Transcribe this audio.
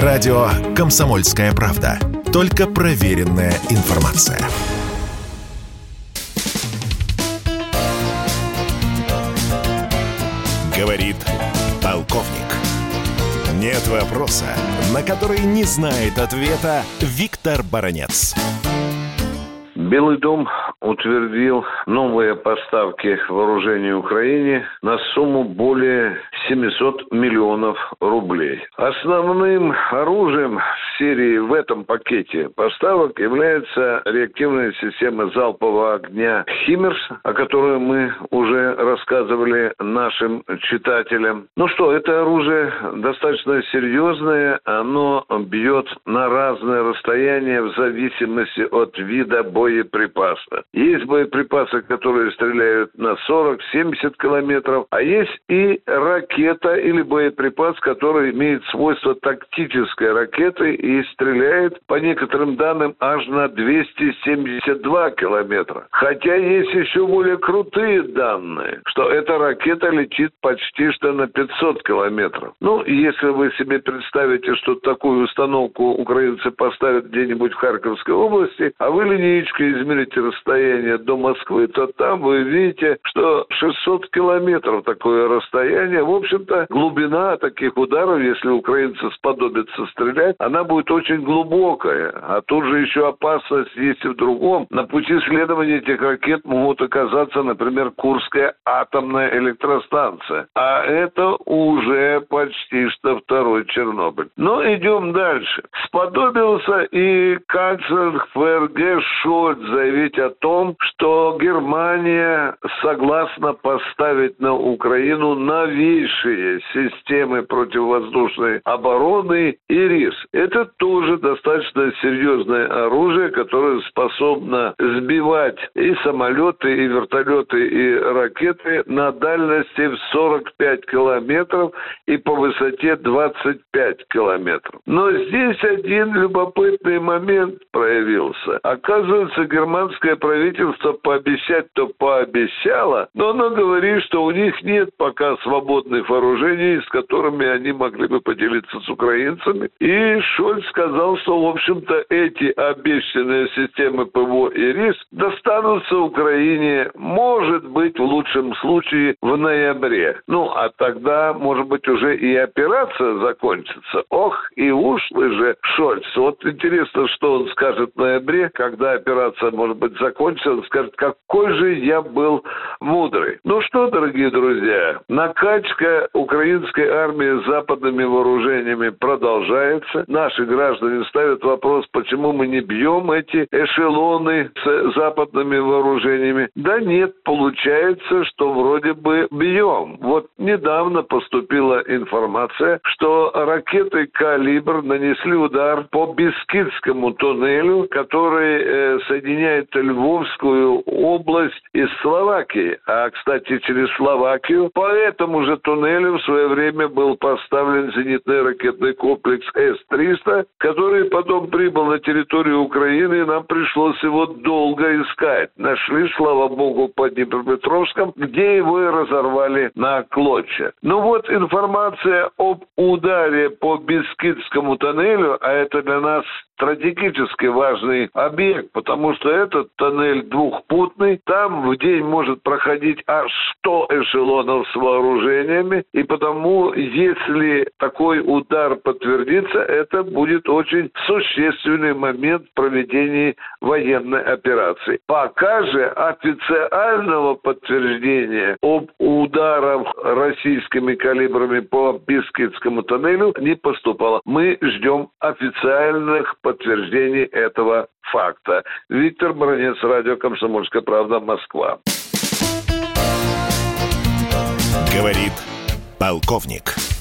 Радио «Комсомольская правда». Только проверенная информация. Говорит полковник. Нет вопроса, на который не знает ответа Виктор Баранец. Белый дом утвердил новые поставки вооружений Украине на сумму более 700 миллионов рублей. Основным оружием в серии в этом пакете поставок является реактивная система залпового огня «Химмерс», о которой мы уже рассказывали нашим читателям. Ну что, это оружие достаточно серьезное, оно бьет на разное расстояние в зависимости от вида боеприпаса. Есть боеприпасы, которые стреляют на 40-70 километров, а есть и ракета или боеприпас, который имеет свойство тактической ракеты и стреляет, по некоторым данным, аж на 272 километра. Хотя есть еще более крутые данные, что эта ракета летит почти что на 500 километров. Ну, если вы себе представите, что такую установку украинцы поставят где-нибудь в Харьковской области, а вы линеечкой измерите расстояние до Москвы, то там вы видите, что 600 километров такое расстояние. В общем-то, глубина таких ударов, если украинцы сподобятся стрелять, она будет очень глубокая. А тут же еще опасность есть и в другом. На пути следования этих ракет могут оказаться, например, Курская атомная электростанция. А это уже почти что второй Чернобыль. Но идем дальше. Сподобился и канцлер ФРГ Шольц заявить о том, что Германия согласна поставить на Украину новейшие системы противовоздушной обороны и РИС. Это тоже достаточно серьезное оружие, которое способно сбивать и самолеты, и вертолеты, и ракеты на дальности в 45 километров и по высоте 25 километров. Но здесь один любопытный момент проявился. Оказывается, германское правительство пообещать-то пообещало, но оно говорит, что у них нет пока свободных вооружений, с которыми они могли бы поделиться с украинцами. И Шольц сказал, что, в общем-то, эти обещанные системы ПВО и РИС достанутся Украине, может быть, в лучшем случае в ноябре. Ну, а тогда, может быть, уже и операция закончится. Ох, и ушлый же Шольц. Вот интересно, что он скажет в ноябре, когда операция, может быть, закончится. Он скажет, какой же я был мудрый. Ну что, дорогие друзья, накачка украинской армии западными вооружениями продолжается. Наши граждане ставят вопрос, почему мы не бьем эти эшелоны с западными вооружениями. Да нет, получается, что вроде бы бьем. Вот недавно поступила информация, что ракеты «Калибр» нанесли удар по Бескидскому туннелю, который э, соединяет Львовскую область из Словакии. А, кстати, через Словакию по этому же туннелю в свое время был поставлен зенитный ракетный комплекс С-300, который потом прибыл на территорию Украины, и нам пришлось его долго искать. Нашли, слава богу, под Днепропетровском, где его и разорвали на клочья. Ну вот информация об ударе по Бескидскому тоннелю, а это для нас стратегически важный объект, потому что этот тоннель двухпутный, там в день может проходить аж 100 эшелонов с вооружениями, и потому, если такой удар подтвердится, это будет очень существенный момент в проведении военной операции. Пока же официального подтверждения об ударах российскими калибрами по Бискитскому тоннелю не поступало. Мы ждем официальных подтверждений этого факта. Виктор Бронец, радио «Комсомольская правда», Москва. Говорит полковник.